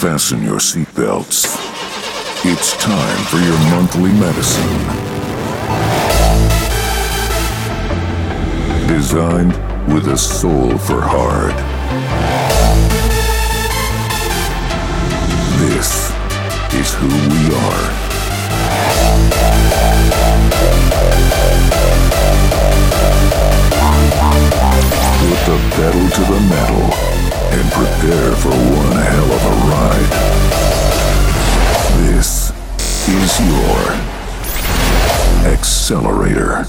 Fasten your seatbelts. It's time for your monthly medicine. Designed with a soul for hard. This is who we are. Put the pedal to the metal and prepare for one hell of a ride. This is your accelerator.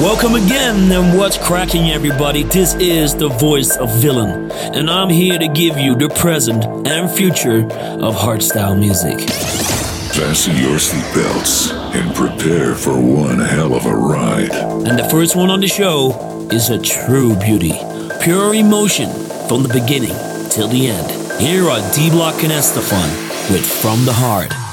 Welcome again, and what's cracking, everybody? This is the voice of Villain, and I'm here to give you the present and future of hardstyle music. Fasten your seatbelts and prepare for one hell of a ride. And the first one on the show is a true beauty, pure emotion from the beginning till the end. Here are D-Block and S-te-Fan with From the Heart.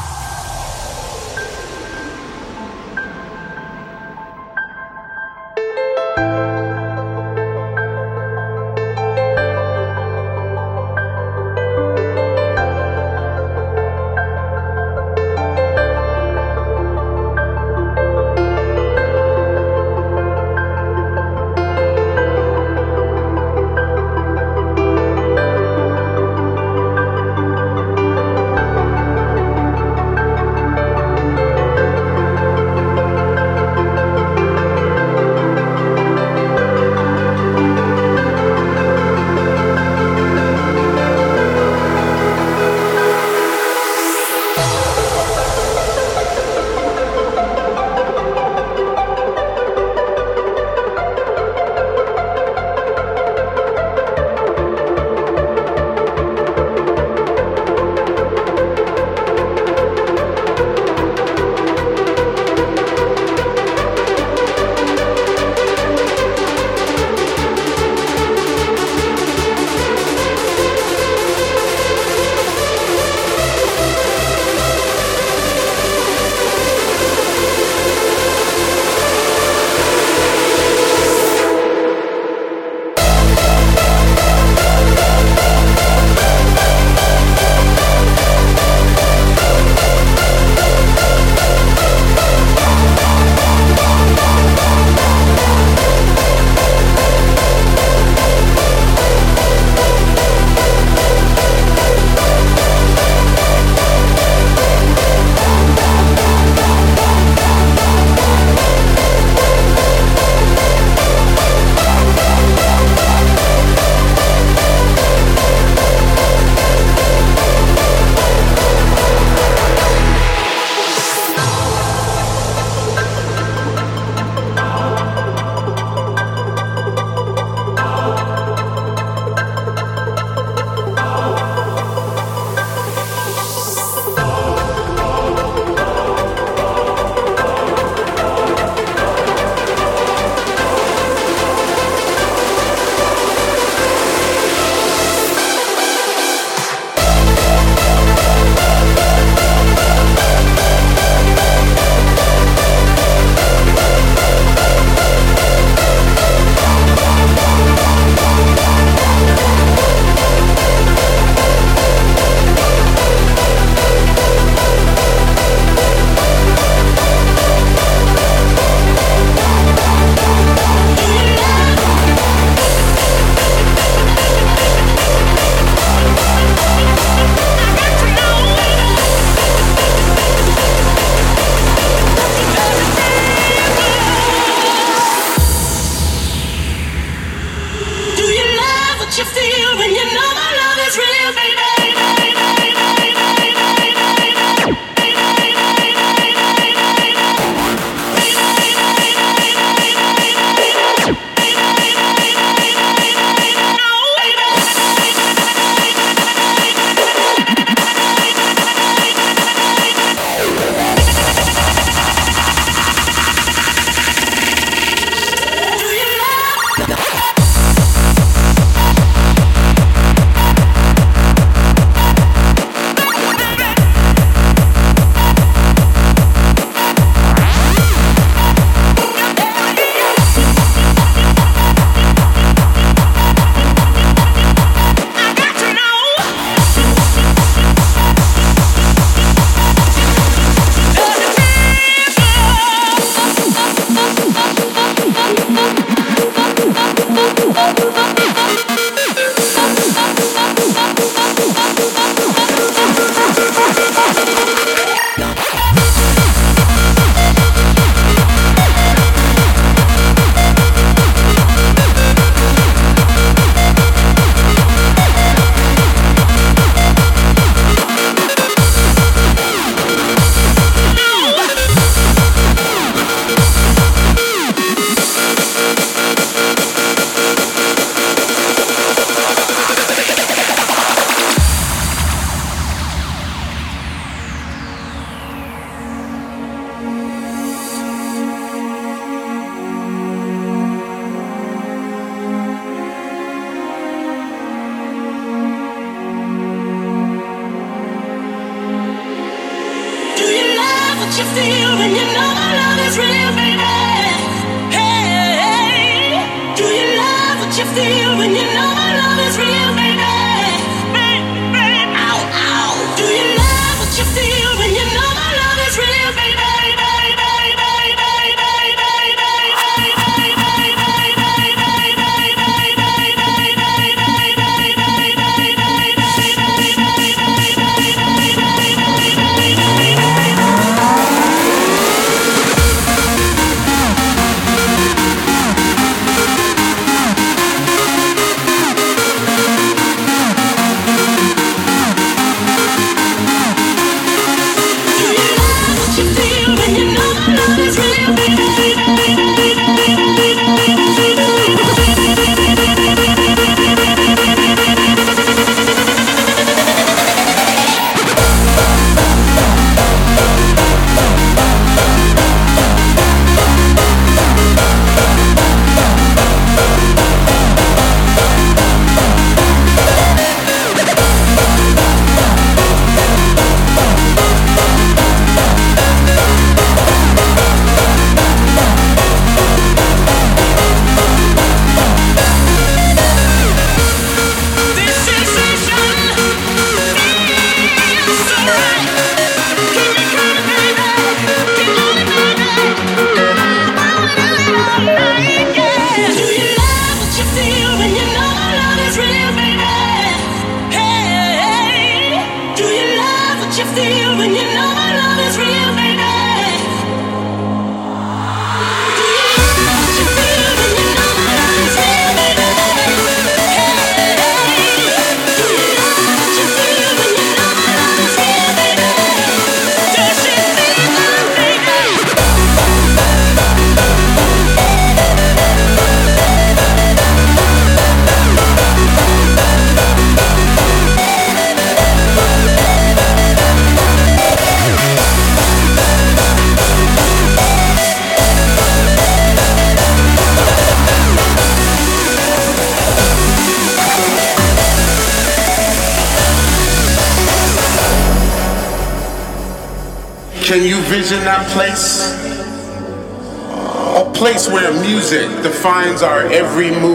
Every move.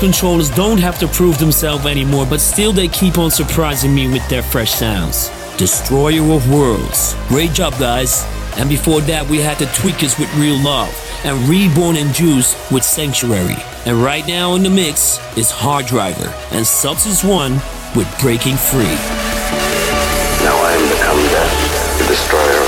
Controllers don't have to prove themselves anymore, but still they keep on surprising me with their fresh sounds. Destroyer of Worlds. Great job, guys. And before that, we had the Tweekaz with Real Love and Rebourne and Juized with Sanctuary. And right now in the mix is Hard Driver and Substance One with Breaking Free. Now I am become death, the destroyer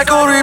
알고리.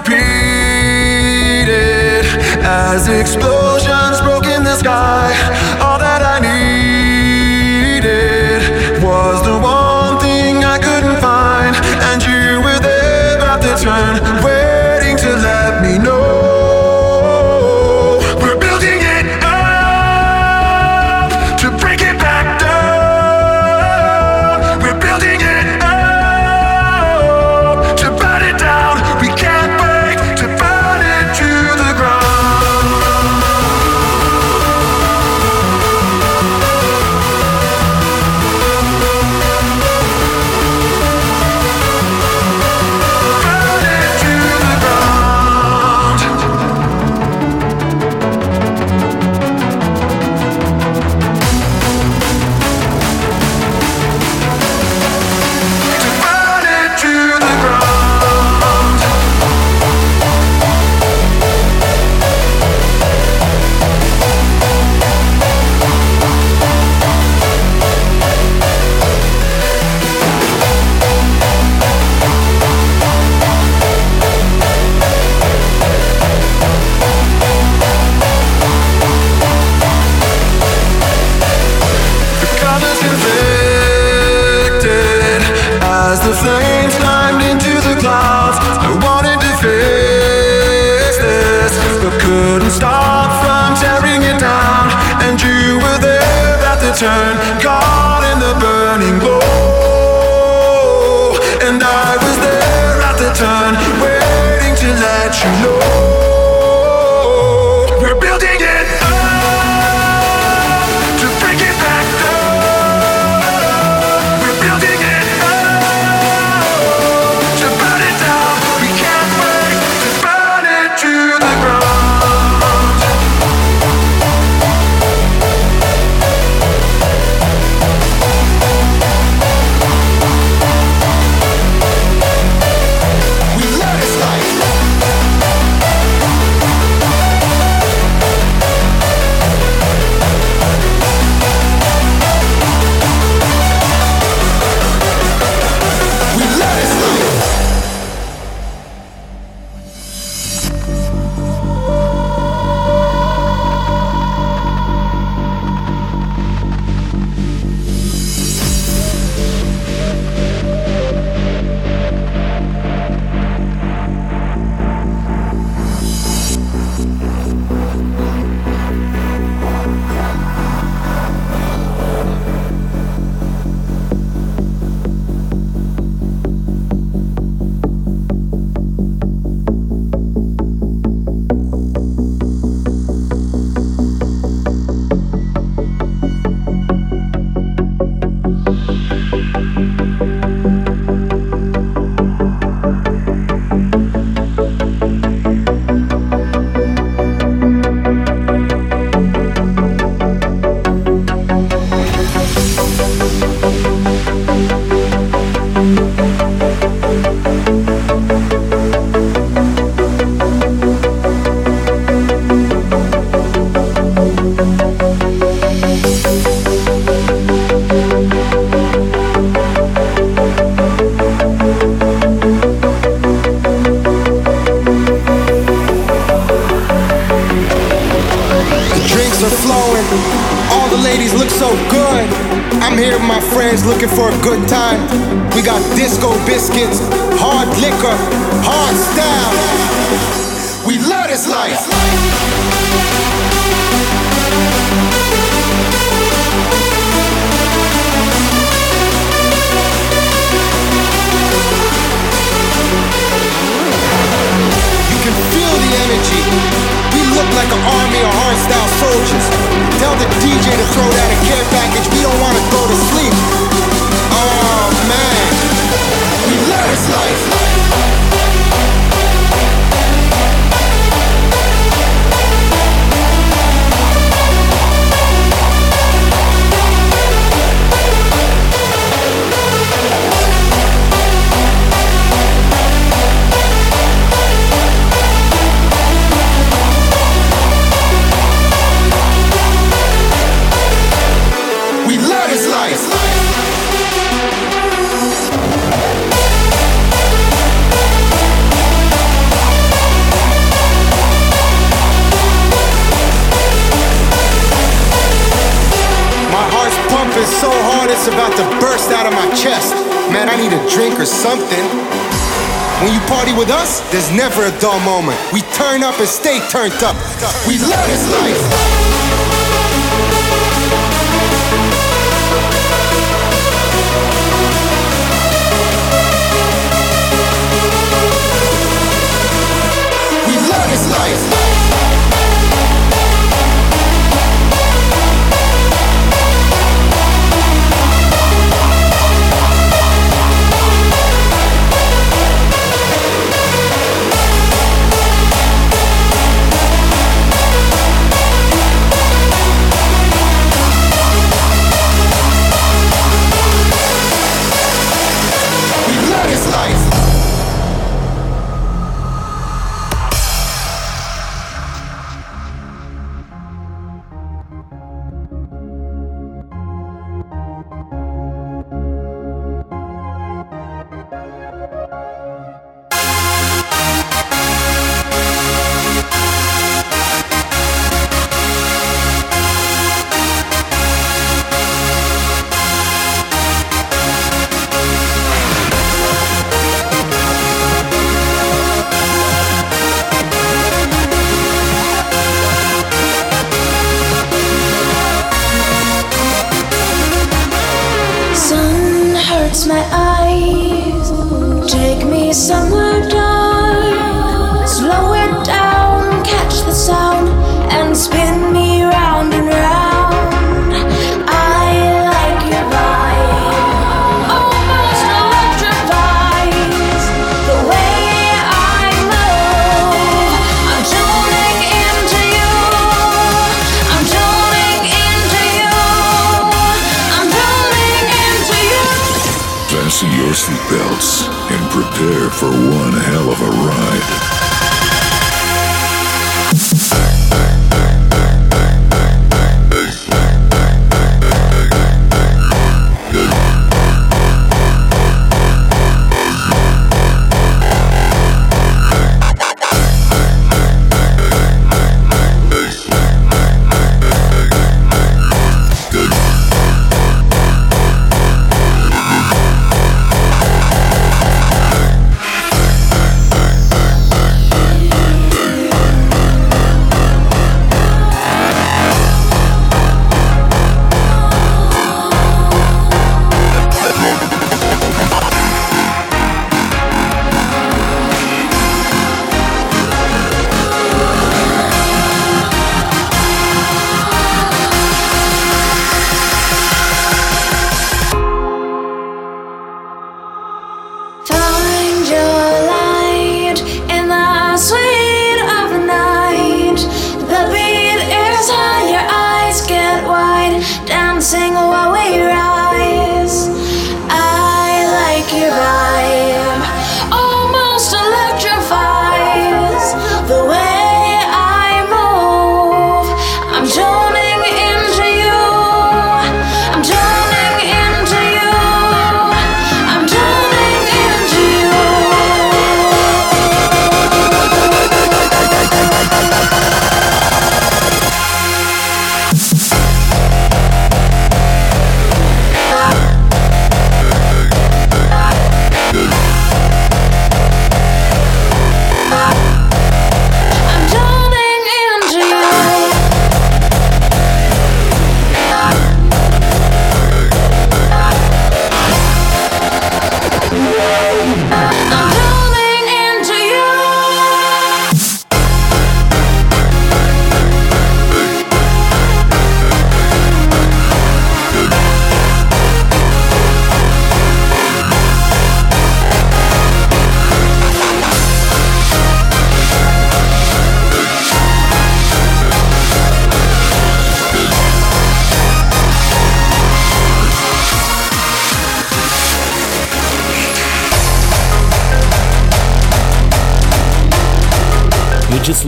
Turned up. We love this life.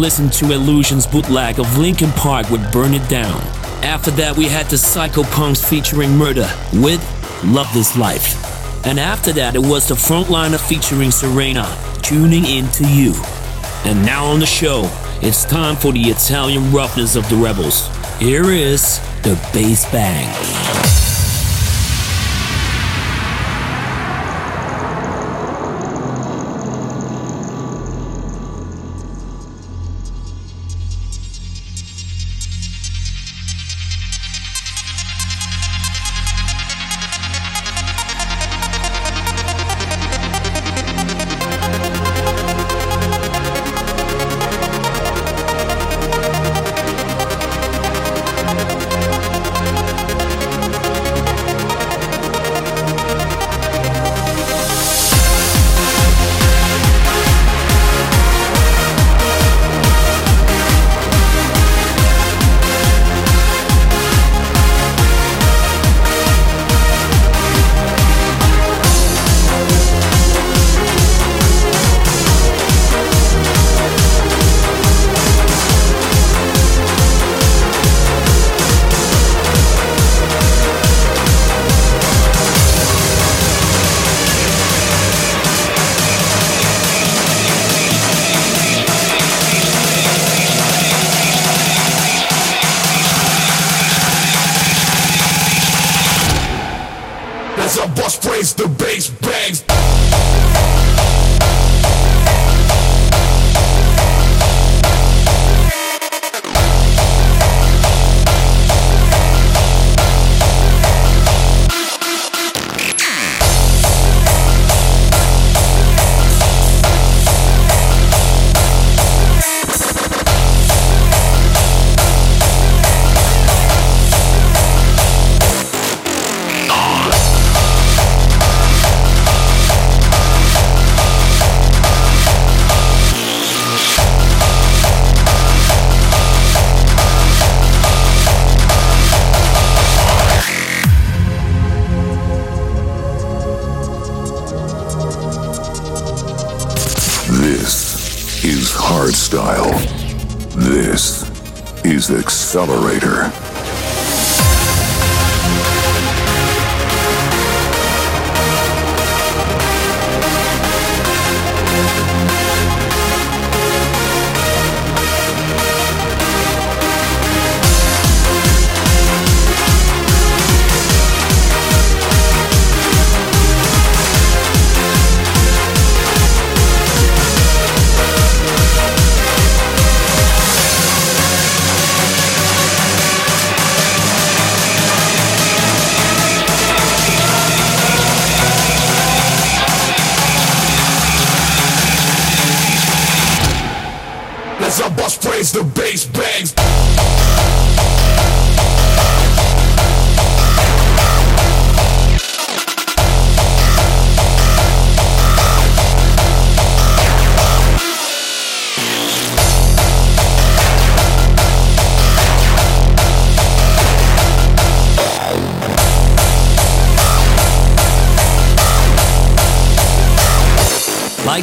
Listened to A-lusion's bootleg of Linkin Park with Burn It Down. After that, we had the Psyko Punkz featuring Murda with Love This Life. And after that, it was the Frontliner featuring Seraina, Tuning In To You. And now on the show, it's time for the Italian roughness of the R3belz. Here is the bass bang.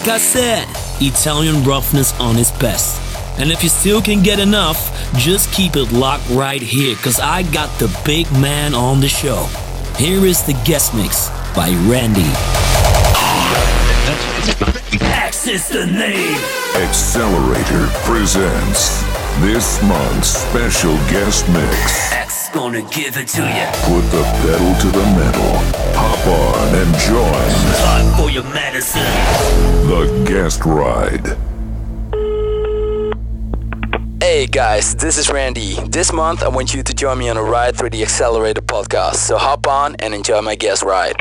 Like I said, Italian roughness on its best. And if you still can get enough, just keep it locked right here, cause I got the big man on the show. Here is the guest mix by Ran-D. X is the name. XXlerator presents this month's special guest mix. X gonna give it to you. Put the pedal to the metal. Hop on and join Time for your medicine. the guest ride. Hey guys, this is Ran-D. This month I want you to join me on a ride through the XXlerator podcast. So hop on and enjoy my guest ride.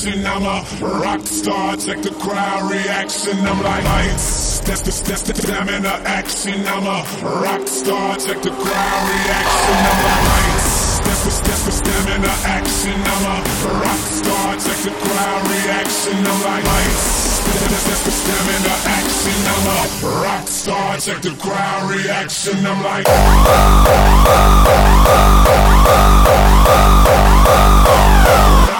action. I'm a rock star. Check the crowd reaction. I'm like lights. That's the that's the stamina action. I'm a rock star. Check the crowd reaction. I'm like lights. That's the that's the stamina action. I'm a rock star. Check the crowd reaction. I'm like lights. That's, that's the stamina action. I'm a rock star. Check the crowd reaction. I'm like. Rock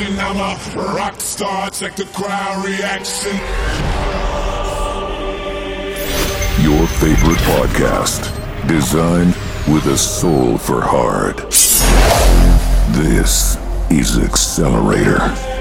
action. I'm a rock star. Check the crowd reaction. Your favorite podcast, designed with a soul for hard. This is XXlerator.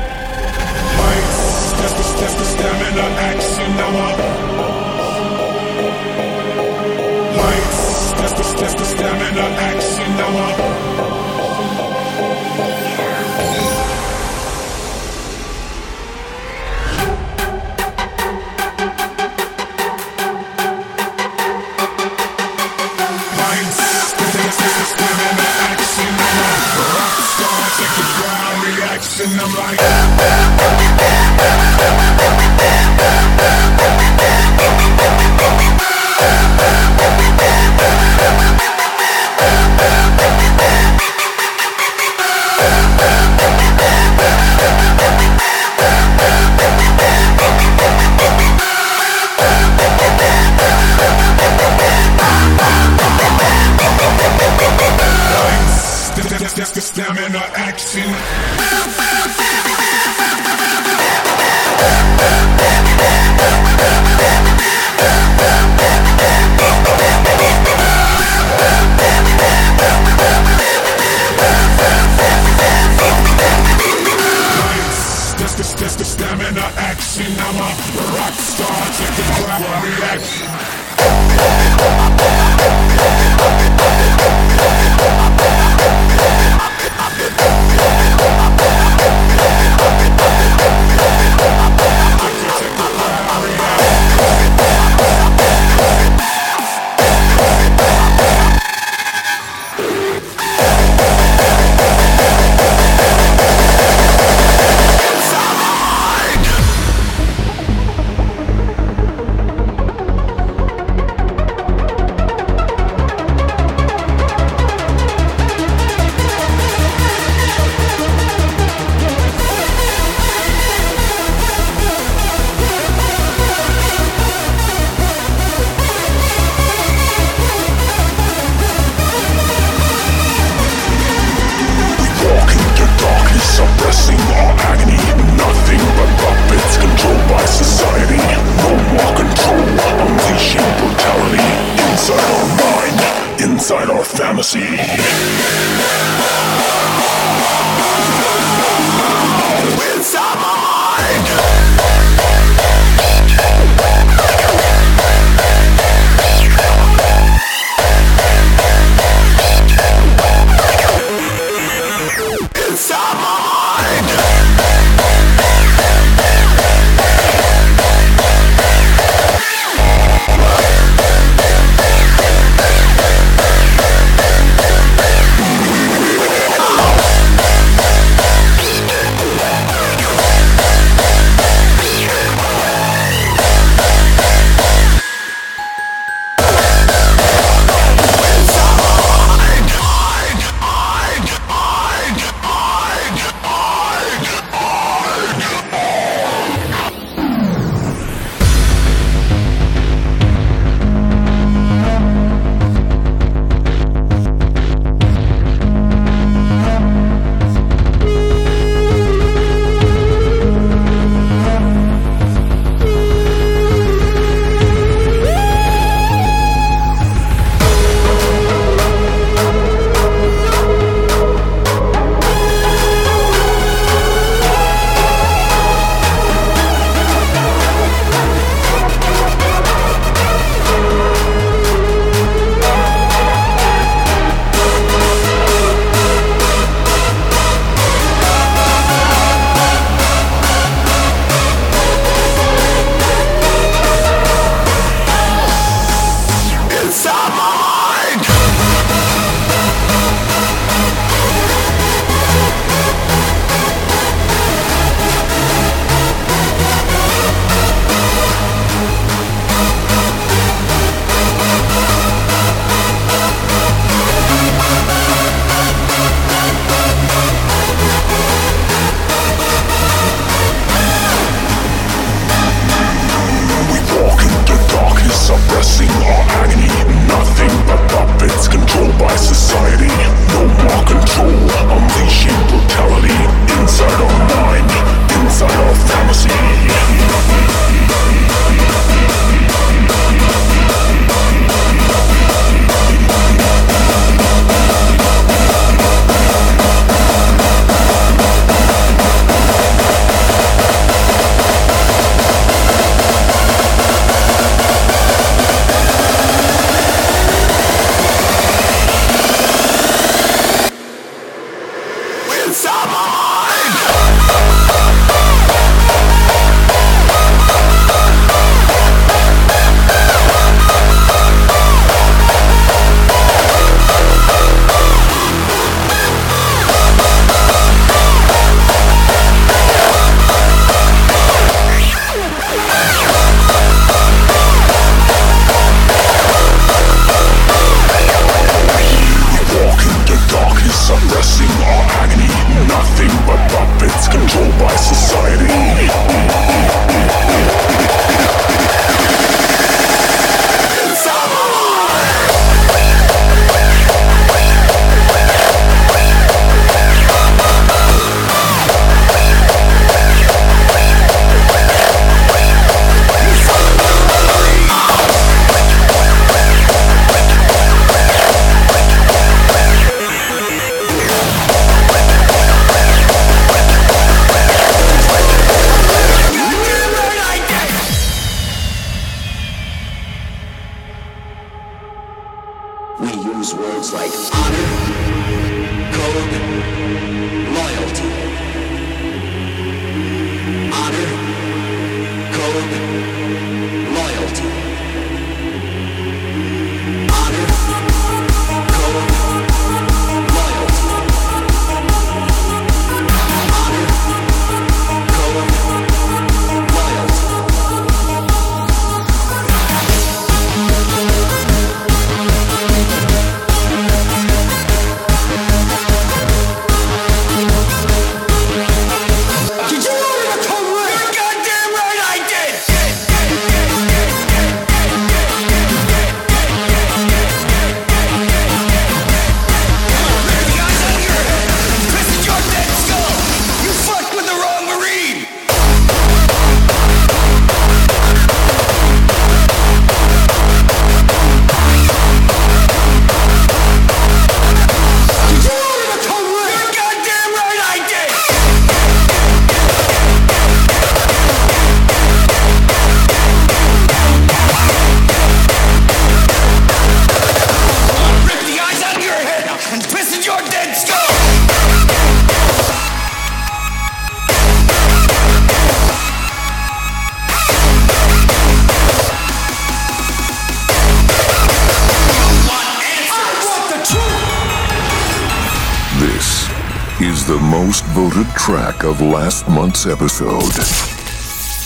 of last month's episode.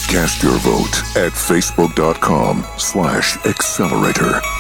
Cast your vote at facebook.com slash XXlerator.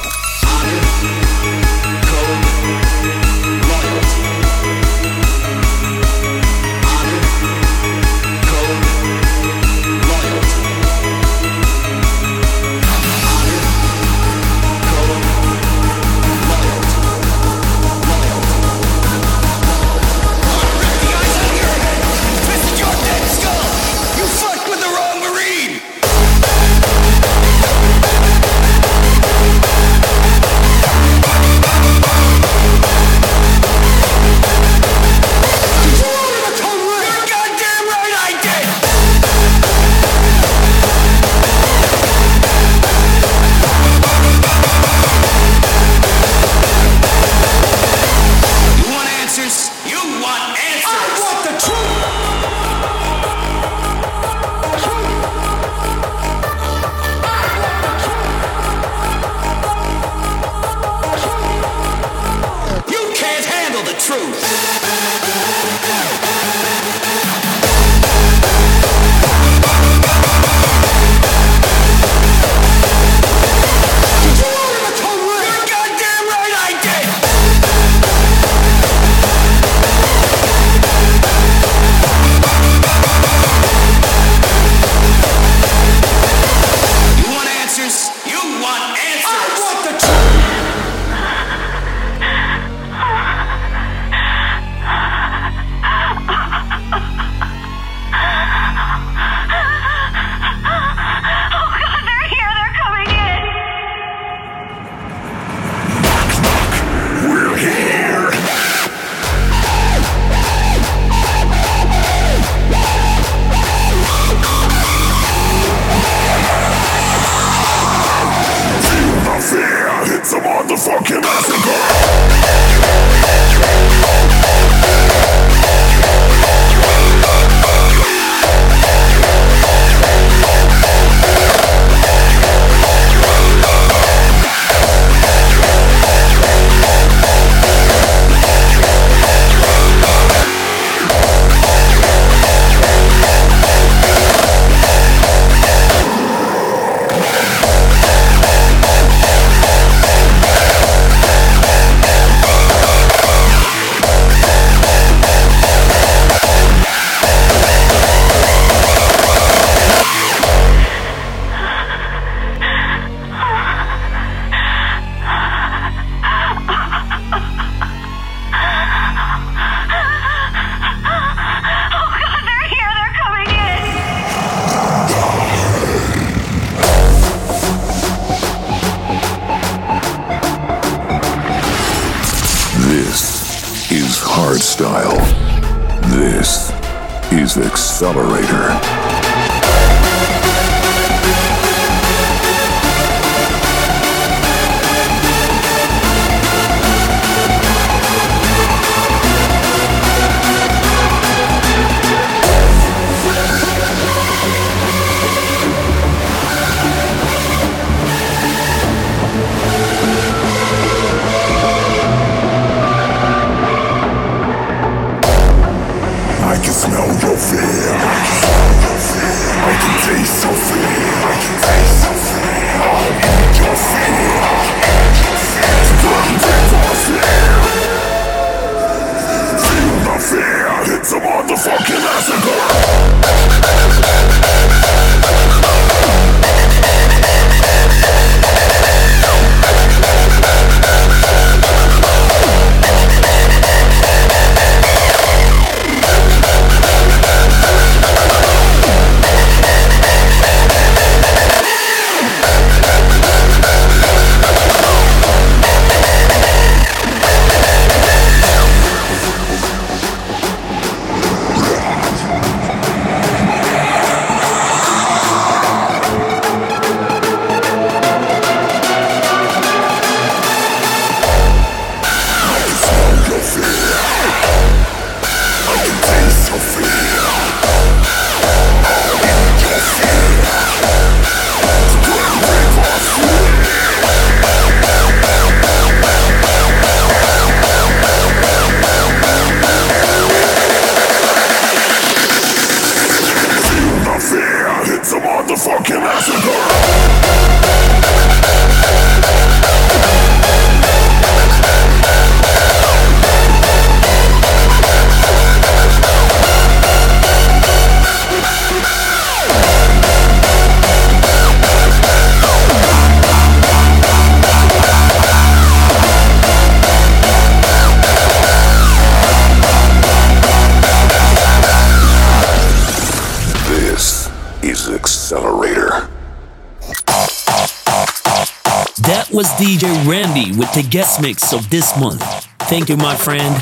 The guest mix of this month. Thank you, my friend.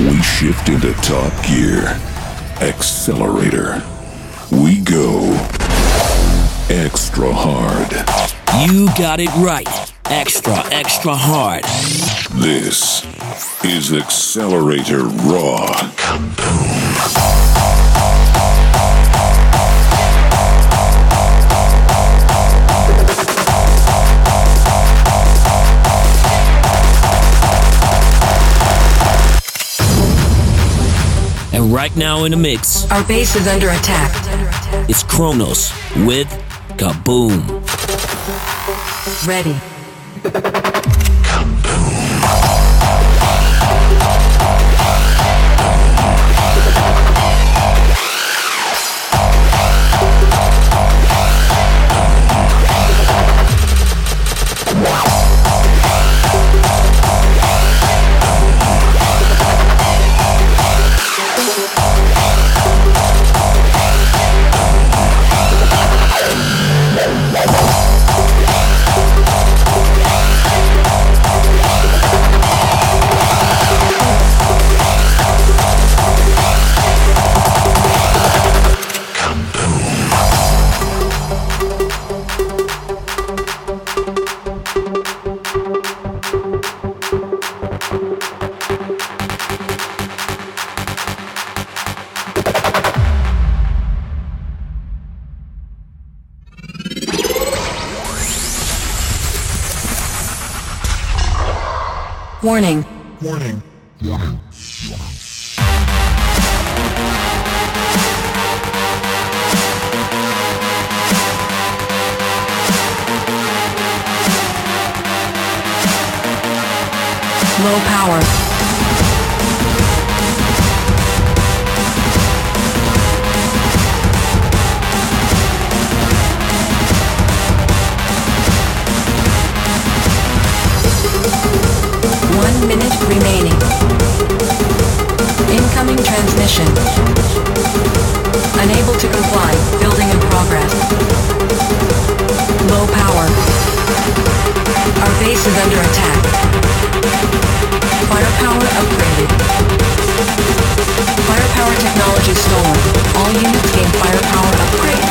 We shift into top gear. XXlerator. We go extra hard. You got it right. Extra, extra hard. This is XXlerator Raw. And right now in the mix, Our base is under attack. it's Kronos with Kaboom. Ready. Warning. Warning. Warning. Low power. Remaining. Incoming transmission. Unable to comply. Building in progress. Low power. Our base is under attack. Firepower upgraded. Firepower technology stolen. All units gain firepower upgrade.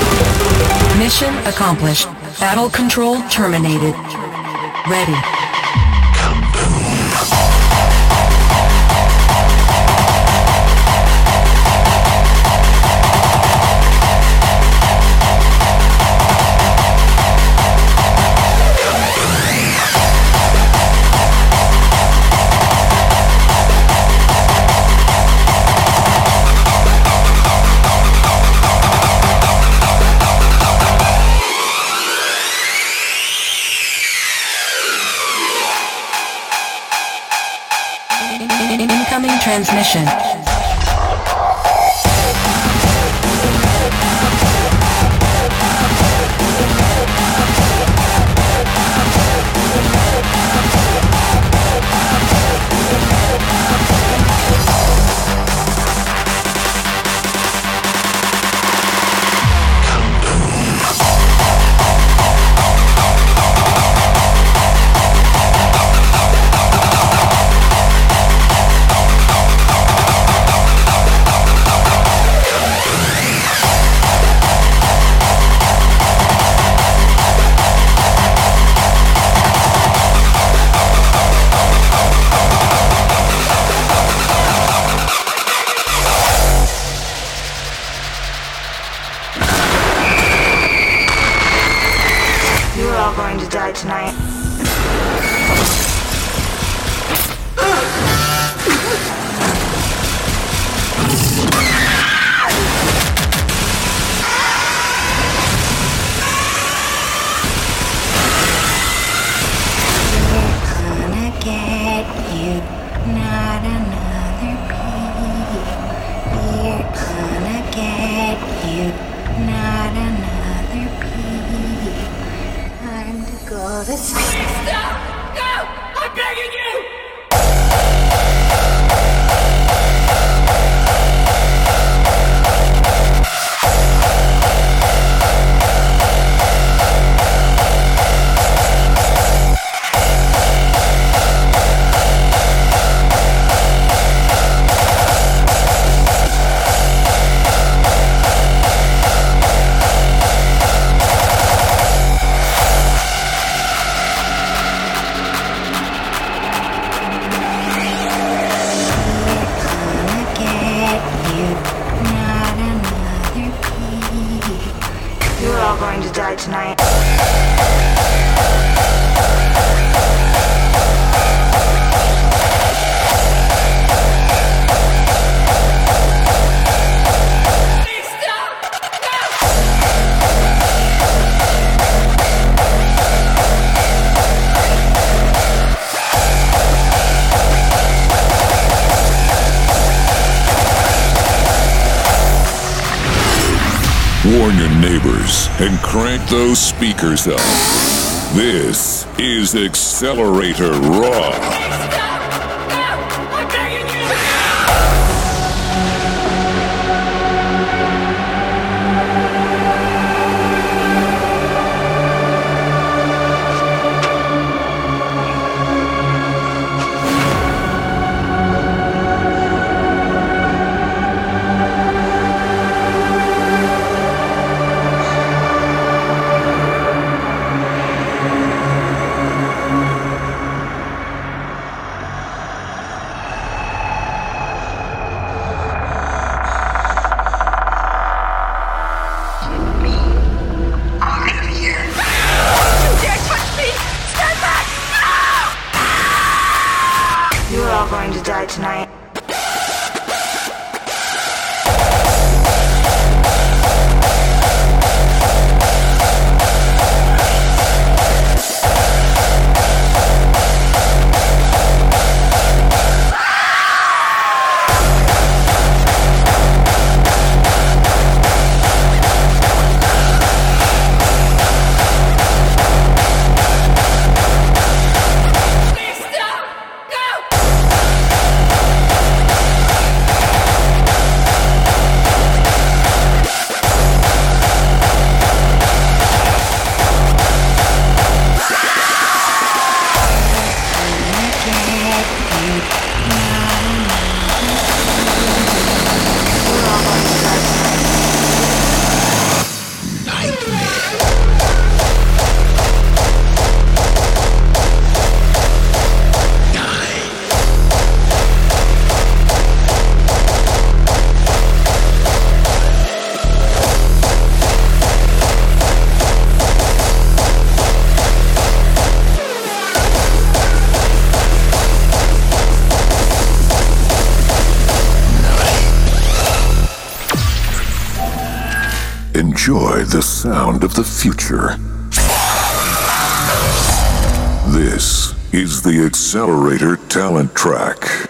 Mission accomplished. Battle control terminated. Ready. Incoming sleep. Stop! Those speakers up. This is XXlerator Raw. Of the future. This is the XXlerator Talent Track.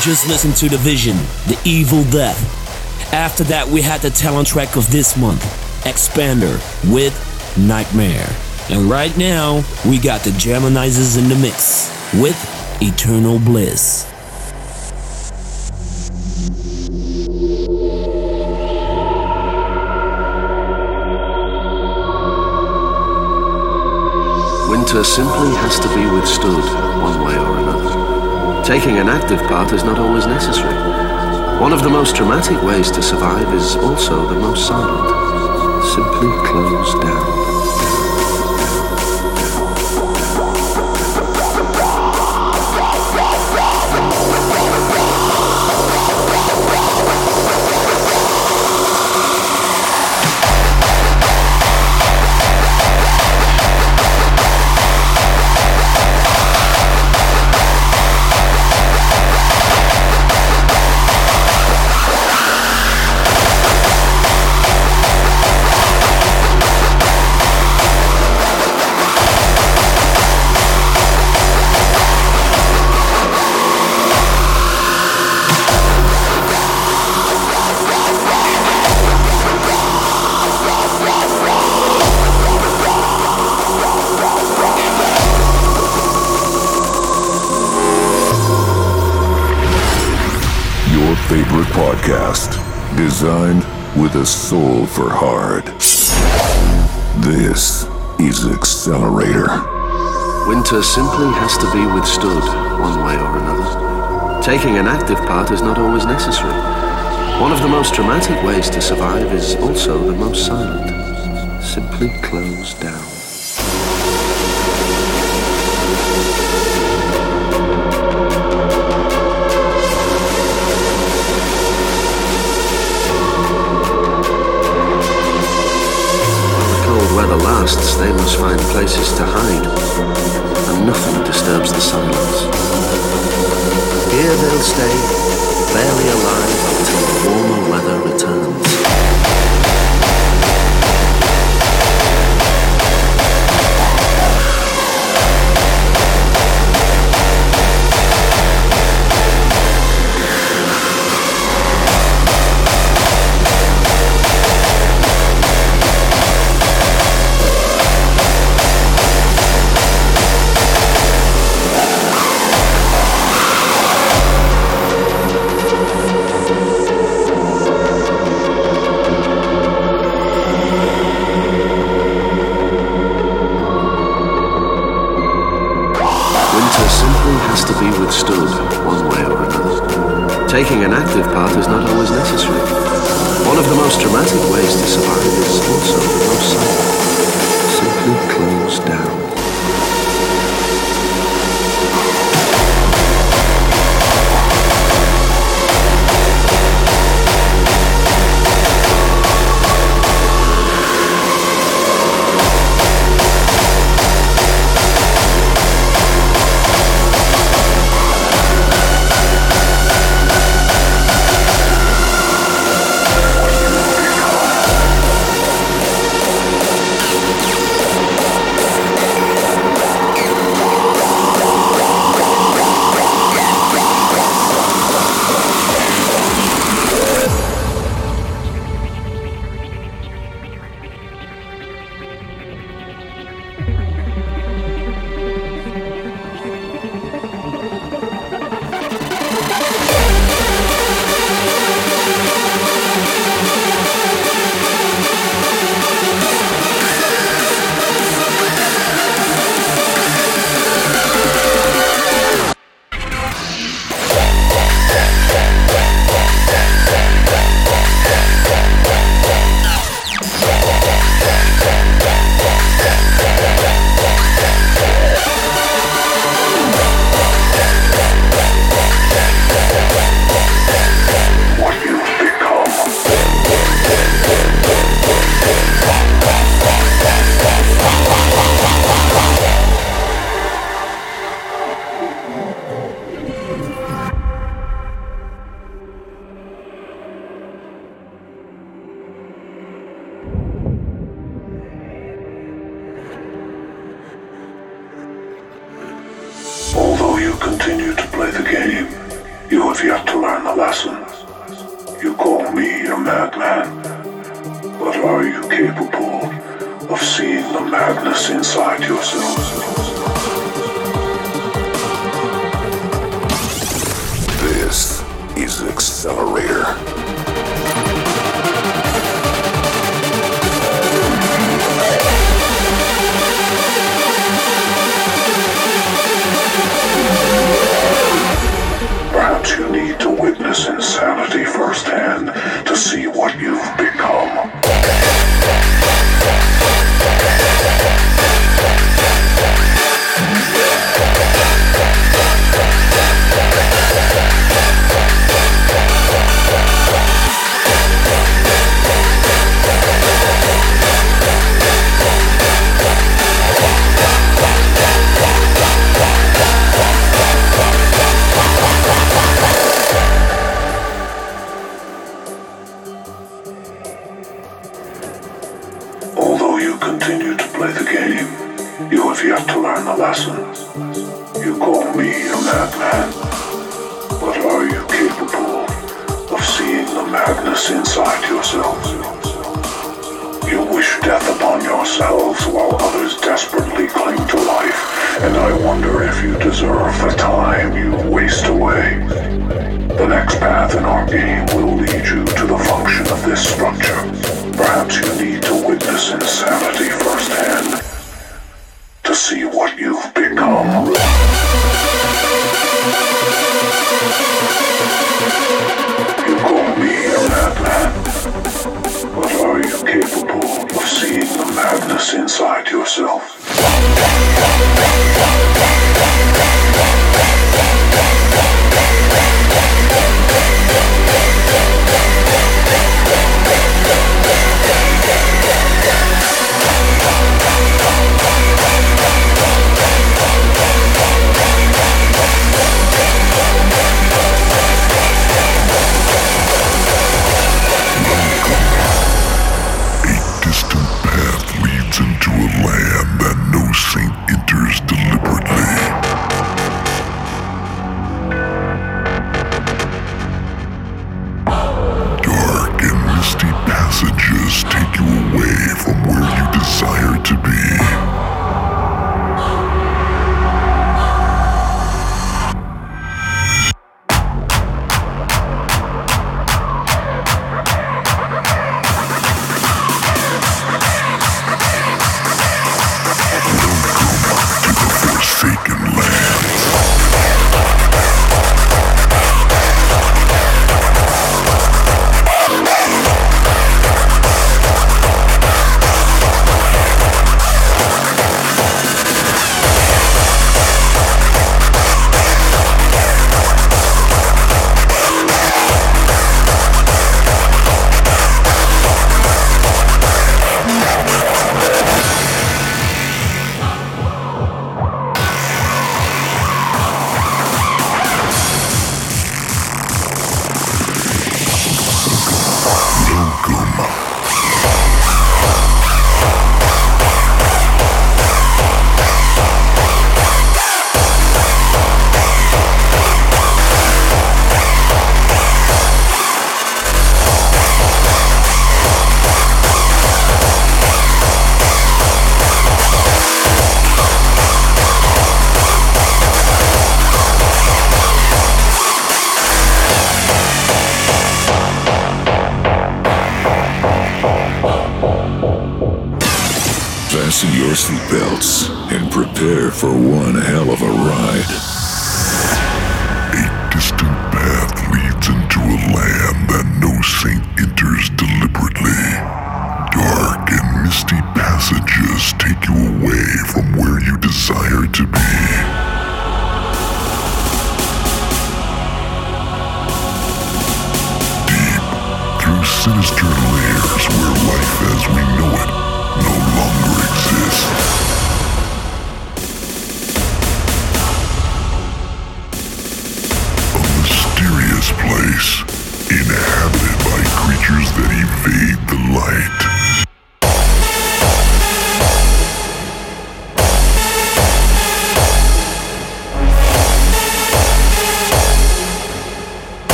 Just listened to The Vision, The Evil Death. After that, we had the talent track of this month, X-Pander with Nightmare. And right now, we got the Geminizers in the mix with Eternal Bliss. Winter simply has to be withstood, Taking an active part is not always necessary. One of the most dramatic ways to survive is also the most silent. Simply close down. Designed with a soul for hard. This is XXlerator. Winter simply has to be withstood, one way or another. Taking an active part is not always necessary. One of the most dramatic ways to survive is also the most silent. Simply close down. Places to hide, and nothing disturbs the silence. Here they'll stay, barely alive until the warmer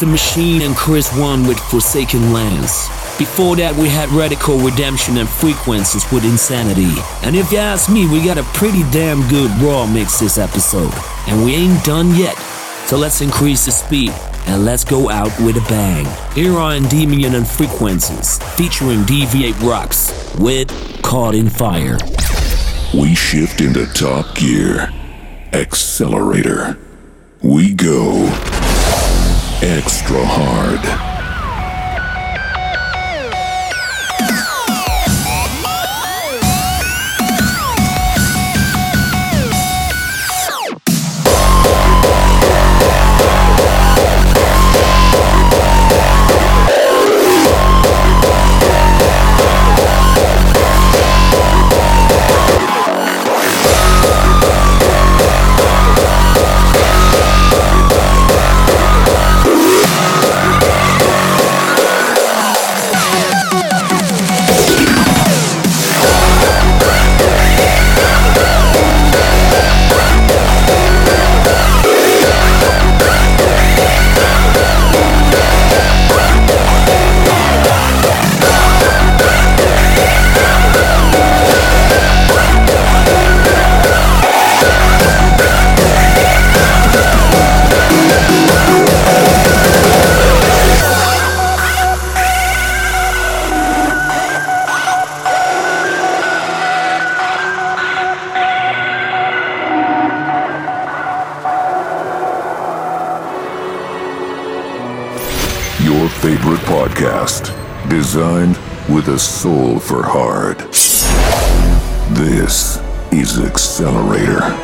The Machine and Chris One with Forsaken Lands. Before that, we had Radical Redemption and Frequencerz with Insanity. And if you ask me, we got a pretty damn good raw mix this episode. And we ain't done yet. So let's increase the speed and let's go out with a bang. Here are Endymion and Frequencerz featuring DV8 Rocks with Caught in Fire. We shift into top gear. XXlerator. We go extra hard. Is XXlerator.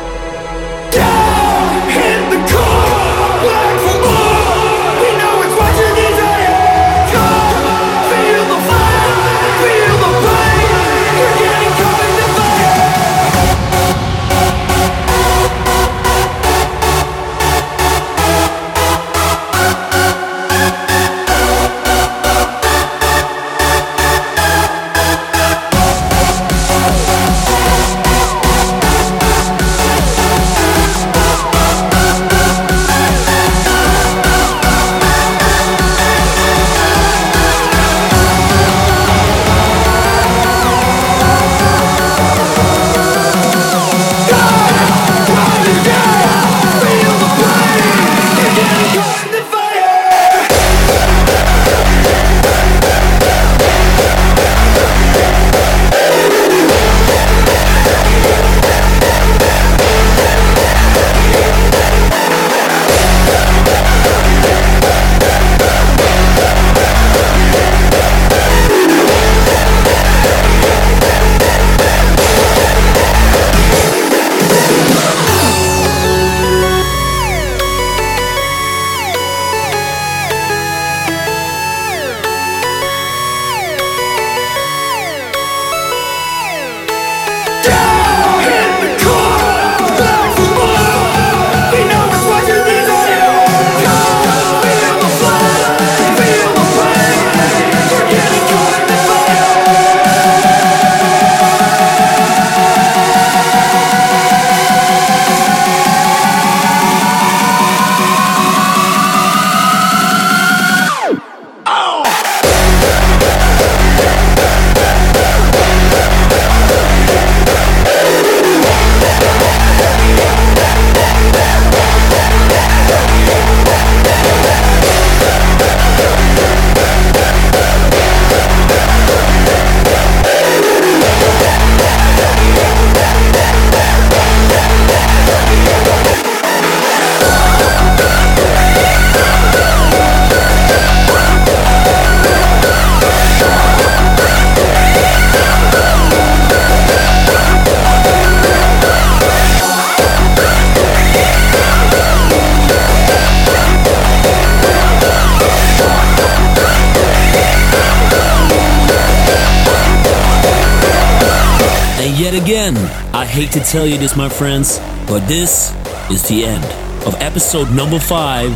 Tell you this, my friends, but this is the end of episode number five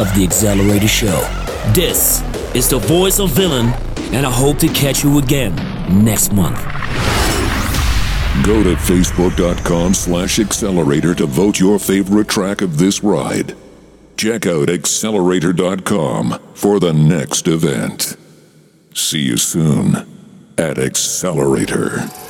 of the XXlerator Show. This is the voice of Villain, and I hope to catch you again next month. Go to facebook.com slash XXlerator to vote your favorite track of this ride. check out XXlerator.com for the next event. See you soon at XXlerator.